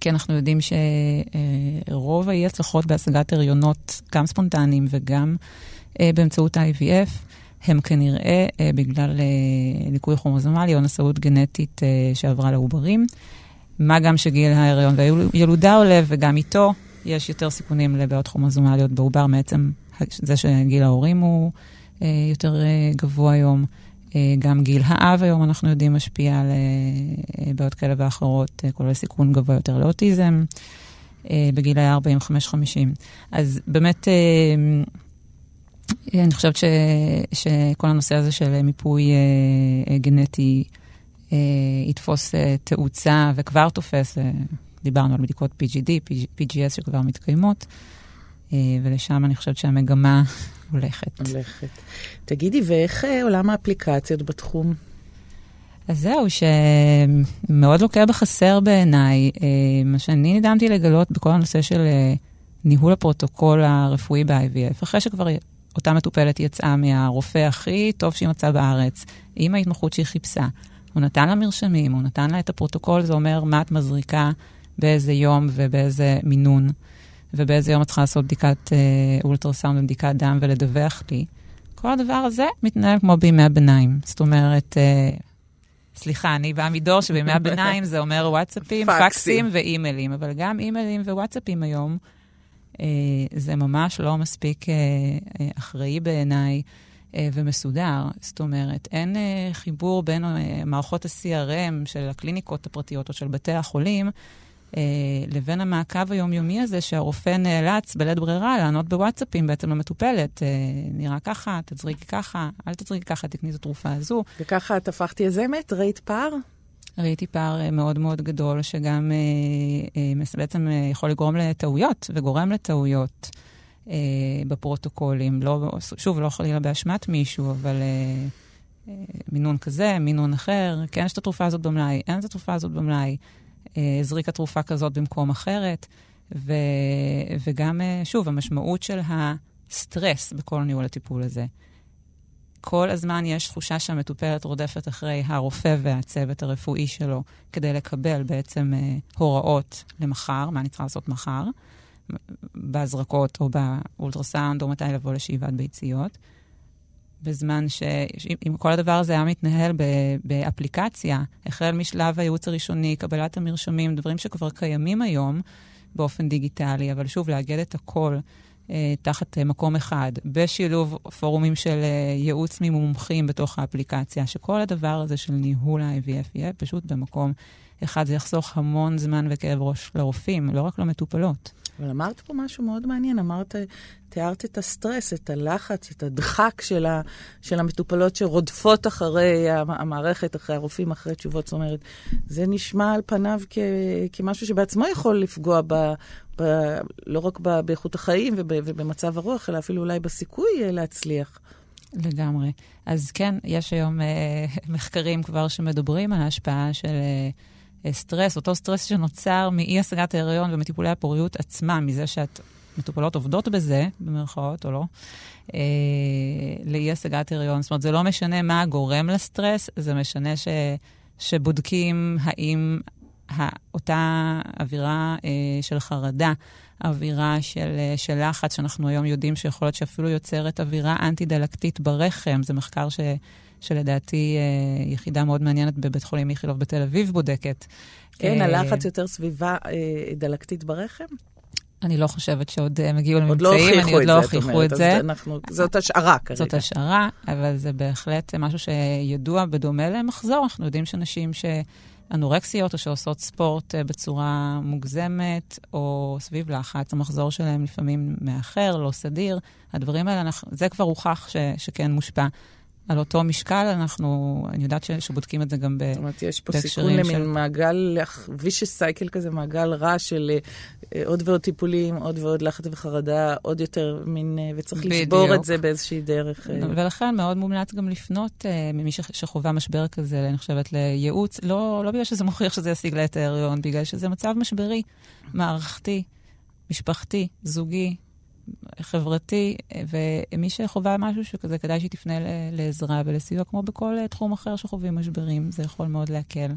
כי אנחנו יודעים שרוב האי-הצלחות בהשגת הריונות, גם ספונטניים וגם אה, באמצעות ה-IVF, הם כנראה אה, בגלל אה, ליקוי כרומוזומלי או נשאות גנטית שעברה לעוברים. מה גם שגיל ההריון והילודה עולה, וגם איתו יש יותר סיכונים לבעיות כרומוזומליות בעובר, מעצם זה שגיל ההורים הוא יותר גבוה היום. אה, גם גיל האב היום, אנחנו יודעים, משפיע על אה, בעיות כאלה ואחרות, אה, כולל סיכון גבוה יותר לאוטיזם, בגילי 45-50. אז באמת, אני חושבת ש, שכל הנושא הזה של מיפוי גנטי יתפוס תאוצה וכבר תופס, דיברנו על בדיקות PGD, PGS שכבר מתקיימות, ולשם אני חושבת שהמגמה הולכת. הולכת. תגידי, ואיך אה, עולם האפליקציות בתחום? אז זהו, שמאוד לוקה בחסר בעיניי. אה, מה שאני נדהמתי לגלות בכל הנושא של אה, ניהול הפרוטוקול הרפואי ב-IVF, אחרי שכבר אותה מטופלת יצאה מהרופא הכי טוב שהיא מצאה בארץ, עם ההתמחות שהיא חיפשה. הוא נתן לה מרשמים, הוא נתן לה את הפרוטוקול, זה אומר מה את מזריקה, באיזה יום ובאיזה מינון, ובאיזה יום את צריכה לעשות בדיקת אה, אולטרסאונד ובדיקת דם ולדווח לי. כל הדבר הזה מתנהל כמו בימי הביניים. זאת אומרת, אה, סליחה, אני באה מדור שבימי הביניים זה אומר וואטסאפים, פקסים ואימיילים, אבל גם אימיילים ווואטסאפים היום, אה, זה ממש לא מספיק אה, אה, אחראי בעיניי. ומסודר. זאת אומרת, אין חיבור בין מערכות ה-CRM של הקליניקות הפרטיות או של בתי החולים לבין המעקב היומיומי הזה שהרופא נאלץ בלית ברירה לענות בוואטסאפים בעצם למטופלת. נראה ככה, תזריקי ככה, אל תזריקי ככה, תקני את התרופה הזו. וככה את הפכת יזמת? ראית פער? ראיתי פער אה, מאוד מאוד גדול, שגם אה, אה, בעצם יכול לגרום לטעויות, וגורם לטעויות בפרוטוקולים. לא, שוב, לא חלילה באשמת מישהו, אבל מינון כזה, מינון אחר, כן יש את התרופה הזאת במלאי, אין את התרופה הזאת במלאי, הזריקה תרופה כזאת במקום אחרת. ו, וגם, שוב, המשמעות של הסטרס בכל ניהול הטיפול הזה. כל הזמן יש תחושה שהמטופלת רודפת אחרי הרופא והצוות הרפואי שלו כדי לקבל בעצם אה, הוראות למחר, מה אני צריכה לעשות מחר, בהזרקות או באולטרסאונד, או מתי לבוא לשאיבת ביציות. בזמן שאם כל הדבר הזה היה מתנהל באפליקציה, החל משלב הייעוץ הראשוני, קבלת המרשמים, דברים שכבר קיימים היום באופן דיגיטלי, אבל שוב, לאגד את הכל אה, תחת אה, מקום אחד, בשילוב פורומים של אה, ייעוץ ממומחים בתוך האפליקציה, שכל הדבר הזה של ניהול ה-IVF יהיה פשוט במקום אחד. זה יחסוך המון זמן וכאב ראש לרופאים, לא רק למטופלות. אבל אמרת פה משהו מאוד מעניין, אמרת, תיארת את הסטרס, את הלחץ, את הדחק של, ה, של המטופלות שרודפות אחרי המערכת, אחרי הרופאים, אחרי תשובות. זאת אומרת, זה נשמע על פניו כ, כמשהו שבעצמו יכול לפגוע ב, ב, לא רק ב, באיכות החיים וב, ובמצב הרוח, אלא אפילו אולי בסיכוי להצליח. לגמרי. אז כן, יש היום אה, מחקרים כבר שמדברים על ההשפעה של... אה, סטרס, אותו סטרס שנוצר מאי השגת ההיריון ומטיפולי הפוריות עצמם, מזה שאת מטופלות עובדות בזה, במרכאות או לא, אה, לאי השגת הריון. זאת אומרת, זה לא משנה מה גורם לסטרס, זה משנה ש, שבודקים האם אותה אווירה אה, של חרדה, אווירה של, אה, של לחץ, שאנחנו היום יודעים שיכול להיות שאפילו יוצרת אווירה אנטי-דלקתית ברחם, זה מחקר ש... שלדעתי אה, יחידה מאוד מעניינת בבית חולים איכילוב בתל אביב בודקת. כן, אה, הלחץ יותר סביבה אה, דלקתית ברחם? אני לא חושבת שעוד הם הגיעו לממצאים, אני עוד לא הוכיחו את זה. זאת השערה כרגע. זאת השערה, אבל זה בהחלט משהו שידוע בדומה למחזור. אנחנו יודעים שאנשים שאנורקסיות או שעושות ספורט בצורה מוגזמת, או סביב לחץ, המחזור שלהם לפעמים מאחר, לא סדיר. הדברים האלה, זה כבר הוכח שכן מושפע על אותו משקל, אנחנו, אני יודעת ש, שבודקים את זה גם בהקשרים של... זאת אומרת, יש פה סיכון למין של... מעגל, vicious cycle כזה, מעגל רע של אה, עוד ועוד טיפולים, עוד ועוד לחץ וחרדה, עוד יותר מין, אה, וצריך בדיוק. לשבור את זה באיזושהי דרך. אה. ולכן מאוד מומלץ גם לפנות ממי שחווה משבר כזה, אני חושבת, לייעוץ, לא, לא בגלל שזה מוכיח שזה ישיג לה את ההריון, בגלל שזה מצב משברי, מערכתי, משפחתי, זוגי, חברתי, ומי שחווה משהו שכזה, כדאי שהיא תפנה לעזרה ולסיוע, כמו בכל אה, תחום אחר שחווים משברים, זה יכול מאוד להקל.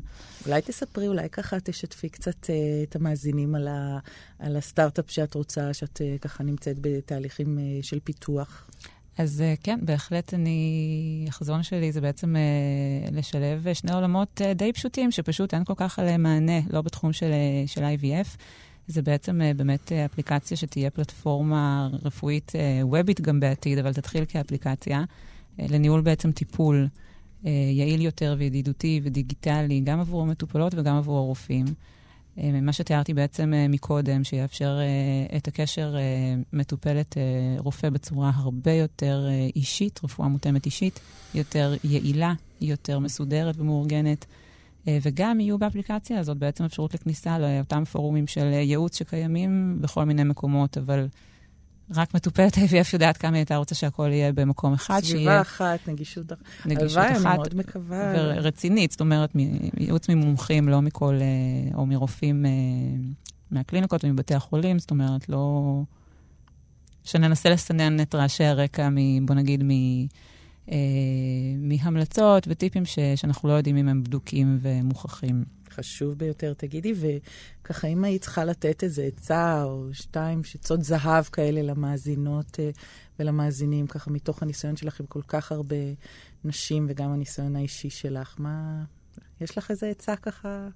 אולי תספרי, אולי ככה תשתפי קצת uh, את המאזינים על, ה, על הסטארט-אפ שאת רוצה, שאת uh, ככה נמצאת בתהליכים uh, של פיתוח. אז uh, כן, בהחלט אני, החזון שלי זה בעצם uh, לשלב שני עולמות uh, די פשוטים, שפשוט אין כל כך עליהם מענה, לא בתחום של, של IVF. זה בעצם אה, באמת אה, אפליקציה שתהיה פלטפורמה רפואית אה, וובית גם בעתיד, אבל תתחיל כאפליקציה, לניהול בעצם טיפול יעיל יותר וידידותי ודיגיטלי, גם עבור המטופלות וגם עבור הרופאים. מה שתיארתי בעצם מקודם, שיאפשר את הקשר מטופלת-רופא בצורה הרבה יותר אישית, רפואה מותאמת אישית, יותר יעילה, יותר מסודרת ומאורגנת. אה, וגם יהיו באפליקציה הזאת בעצם אפשרות לכניסה לאותם פורומים של ייעוץ שקיימים בכל מיני מקומות, אבל רק מטופלת IVF יודעת כמה היא הייתה רוצה שהכל יהיה במקום אחד. סביבה שיהיה אחת, נגישות. נגישות הלוואי, אני אחת מאוד מקווה. ורצינית, זאת אומרת, ייעוץ ממומחים, לא מכל, אה, או מרופאים אה, מהקליניקות ומבתי החולים, זאת אומרת, לא... שננסה לסנן את רעשי הרקע, מ, בוא נגיד, מ, אה, מהמלצות וטיפים ש, שאנחנו לא יודעים אם הם בדוקים ומוכחים. חשוב ביותר, תגידי, וככה, אם היית צריכה לתת איזה עצה או שתיים, עצות זהב כאלה למאזינות אה, ולמאזינים, ככה מתוך הניסיון שלך עם כל כך הרבה נשים וגם הניסיון האישי שלך, מה... יש לך איזה עצה ככה?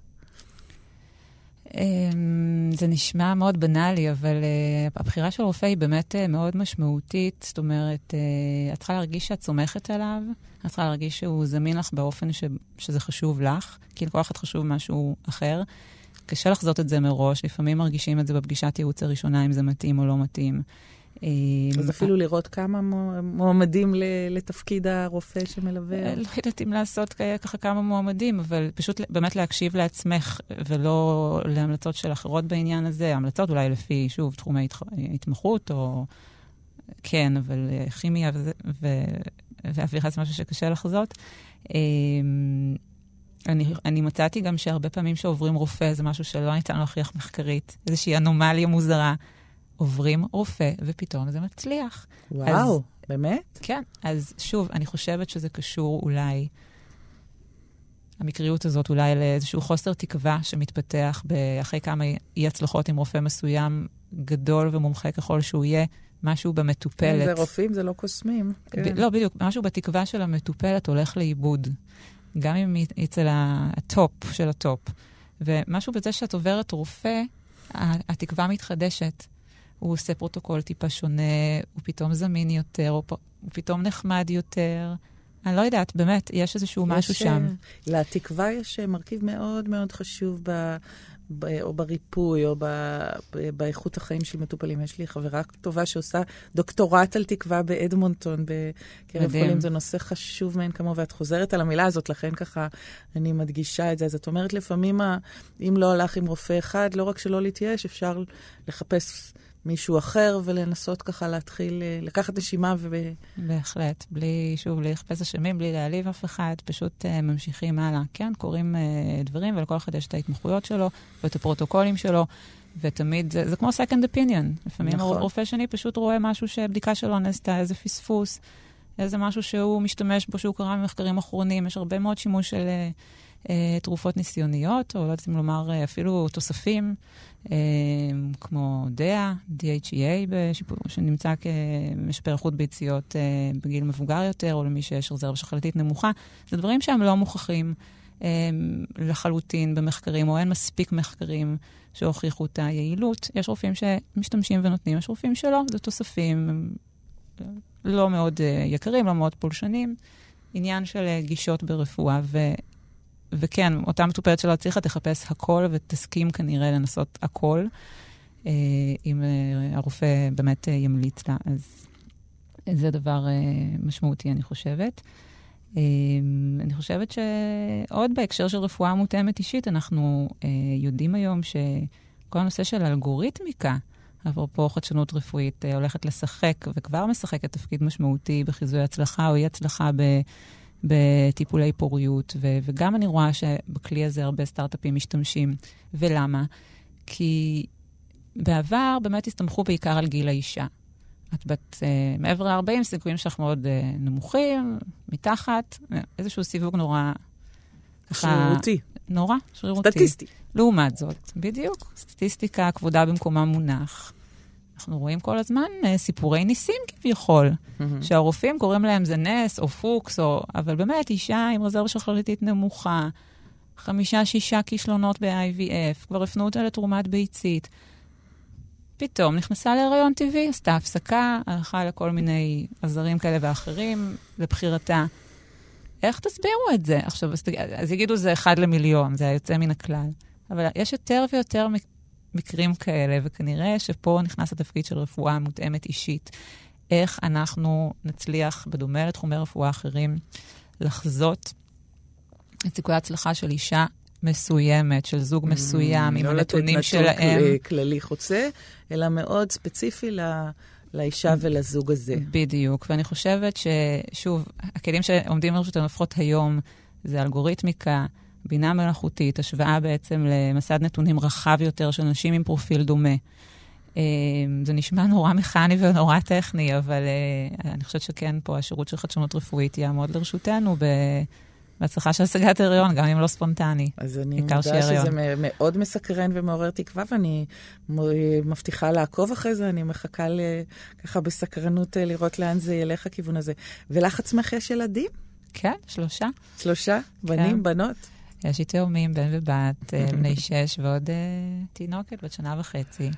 אמ, זה נשמע מאוד בנאלי, אבל uh, הבחירה של רופא היא באמת uh, מאוד משמעותית. זאת אומרת, uh, את צריכה להרגיש שאת סומכת עליו, את צריכה להרגיש שהוא זמין לך באופן ש, שזה חשוב לך, כי לכל אחד חשוב משהו אחר. קשה לחזות את זה מראש, לפעמים מרגישים את זה בפגישת ייעוץ הראשונה, אם זה מתאים או לא מתאים. אז אפילו לראות כמה מועמדים לתפקיד הרופא שמלווה. לא יודעת אם לעשות ככה כמה מועמדים, אבל פשוט באמת להקשיב לעצמך ולא להמלצות של אחרות בעניין הזה. המלצות אולי לפי, שוב, תחומי התמחות, או כן, אבל אה, כימיה ואווירה זה משהו שקשה לחזות. אמ, אני, אני מצאתי גם שהרבה פעמים שעוברים רופא זה משהו שלא ניתן להוכיח מחקרית, איזושהי אנומליה מוזרה. עוברים רופא, ופתאום זה מצליח. וואו, אז, באמת? כן. אז שוב, אני חושבת שזה קשור אולי, המקריות הזאת אולי לאיזשהו חוסר תקווה שמתפתח אחרי כמה אי-הצלחות עם רופא מסוים, גדול ומומחה ככל שהוא יהיה, משהו במטופלת. זה רופאים, זה לא קוסמים. כן. לא, בדיוק, משהו בתקווה של המטופלת הולך לאיבוד. גם אם היא אצל ה top של ה top. ומשהו בזה שאת עוברת רופא, התקווה מתחדשת. הוא עושה פרוטוקול טיפה שונה, הוא פתאום זמין יותר, הוא, הוא פתאום נחמד יותר. אני לא יודעת, באמת, יש איזשהו יש, משהו שם. לתקווה יש מרכיב מאוד מאוד חשוב ב... או בריפוי, או ב, ב, באיכות החיים של מטופלים. יש לי חברה טובה שעושה דוקטורט על תקווה באדמונטון, בקרב חולים. זה נושא חשוב מאין כמוהו, ואת חוזרת על המילה הזאת, לכן ככה אני מדגישה את זה. אז את אומרת לפעמים, אם לא הלך עם רופא אחד, לא רק שלא להתייאש, אפשר לחפש מישהו אחר ולנסות ככה להתחיל, אה, לקחת נשימה ו... בהחלט, בלי, שוב, בלי לחפש אשמים, בלי להעליב אף אחד, פשוט uh, ממשיכים הלאה. כן, קורים uh, דברים, ולכל אחד יש את ההתמחויות שלו ואת הפרוטוקולים שלו, ותמיד, זה, זה כמו second opinion. לפעמים נכון. רופא שני פשוט רואה משהו שבדיקה שלו נעשתה, איזה פספוס, איזה משהו שהוא משתמש בו, שהוא קרא ממחקרים אחרונים. יש הרבה מאוד שימוש של... Uh, תרופות ניסיוניות, או לא יודעת אם לומר אה, אפילו תוספים, אה, כמו DEA, DHEA, בשיפור, שנמצא כמשפר איכות ביציות אה, בגיל מבוגר יותר, או למי שיש רזרבה שחלתית נמוכה. זה דברים שהם לא מוכחים אה, לחלוטין במחקרים, או אין מספיק מחקרים שהוכיחו את היעילות. יש רופאים שמשתמשים ונותנים, יש רופאים שלא, זה תוספים. לא מאוד יקרים, לא מאוד פולשנים. עניין של גישות ברפואה, וכן, אותה מטופלת שלא הצליחה תחפש הכל ותסכים כנראה לנסות הכל, אה, אם אה, הרופא באמת אה, ימליץ לה. אז זה דבר משמעותי, אני חושבת. אני חושבת שעוד בהקשר של רפואה מותאמת אישית, אנחנו יודעים היום שכל הנושא של אלגוריתמיקה, אפרופו חדשנות רפואית, הולכת לשחק וכבר משחקת תפקיד משמעותי בחיזוי הצלחה או אי-הצלחה ב... בטיפולי פוריות, ו- וגם אני רואה שבכלי הזה הרבה סטארט-אפים משתמשים. ולמה? כי בעבר באמת הסתמכו בעיקר על גיל האישה. את בת uh, מעבר ל-40, סיכויים שלך מאוד uh, נמוכים, מתחת, איזשהו סיווג נורא... שרירותי. נורא שרירותי. סטטיסטי. לעומת זאת, בדיוק, סטטיסטיקה כבודה במקומה מונח. אנחנו רואים כל הזמן uh, סיפורי ניסים כביכול, mm-hmm. שהרופאים קוראים להם זה נס או פוקס, או... אבל באמת, אישה עם רזרבה שחלתית נמוכה, חמישה-שישה כישלונות ב-IVF, כבר הפנו אותה לתרומת ביצית. פתאום נכנסה להיריון טבעי, עשתה הפסקה, הלכה לכל מיני עזרים כאלה ואחרים, לבחירתה. איך תסבירו את זה? עכשיו, אז יגידו זה אחד למיליון, זה היוצא מן הכלל. אבל יש יותר ויותר מקרים כאלה, וכנראה שפה נכנס התפקיד של רפואה מותאמת אישית. איך אנחנו נצליח, בדומה לתחומי רפואה אחרים, לחזות את סיכויי ההצלחה של אישה מסוימת, של זוג mm, מסוים, עם הנתונים שלהם. לא לתת נתון כללי חוצה, אלא מאוד ספציפי לאישה ולזוג הזה. בדיוק, ואני חושבת ששוב, הכלים שעומדים לרשותנו לפחות היום זה אלגוריתמיקה, בינה מלאכותית, השוואה בעצם למסד נתונים רחב יותר של נשים עם פרופיל דומה. אה, זה נשמע נורא מכני ונורא טכני, אבל אה, אני חושבת שכן, פה השירות של חדשנות רפואית יעמוד לרשותנו בהצלחה של השגת הריון, גם אם לא ספונטני. אז אני מודה שזה מאוד מסקרן ומעורר תקווה, ואני מבטיחה לעקוב אחרי זה, אני מחכה ככה בסקרנות אה, לראות לאן זה ילך הכיוון הזה. ולך עצמך יש ילדים? כן, שלושה. שלושה? בנים, כן. בנות? יש לי תאומים, בן ובת, (laughs) בני שש, ועוד תינוקת בת שנה וחצי.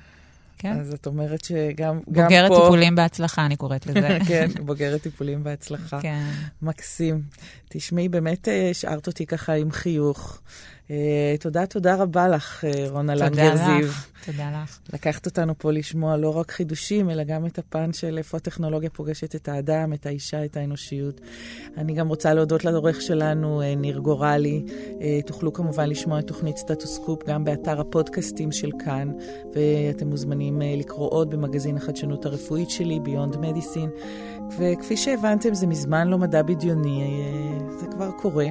כן. אז את אומרת שגם בוגרת פה... טיפולים בהצלחה, אני קוראת לזה. (laughs) כן, בוגרת טיפולים בהצלחה. כן. מקסים. תשמעי, באמת אה, השארת אותי ככה עם חיוך. אה, תודה, תודה רבה לך, אה, רונה לנגר זיו. תודה לך, תודה לך. לקחת אותנו פה לשמוע לא רק חידושים, אלא גם את הפן של איפה הטכנולוגיה פוגשת את האדם, את האישה, את האנושיות. אני גם רוצה להודות לעורך שלנו, ניר גורלי. תוכלו כמובן לשמוע את תוכנית סטטוס קופ גם באתר הפודקאסטים של כאן, ואתם מוזמנים לקרוא עוד במגזין החדשנות הרפואית שלי, Beyond Medicine. וכפי שהבנתם, זה מזמן לא מדע בדיוני, זה כבר קורה.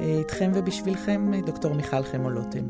איתכם ובשבילכם, דוקטור מיכל חמולוטם.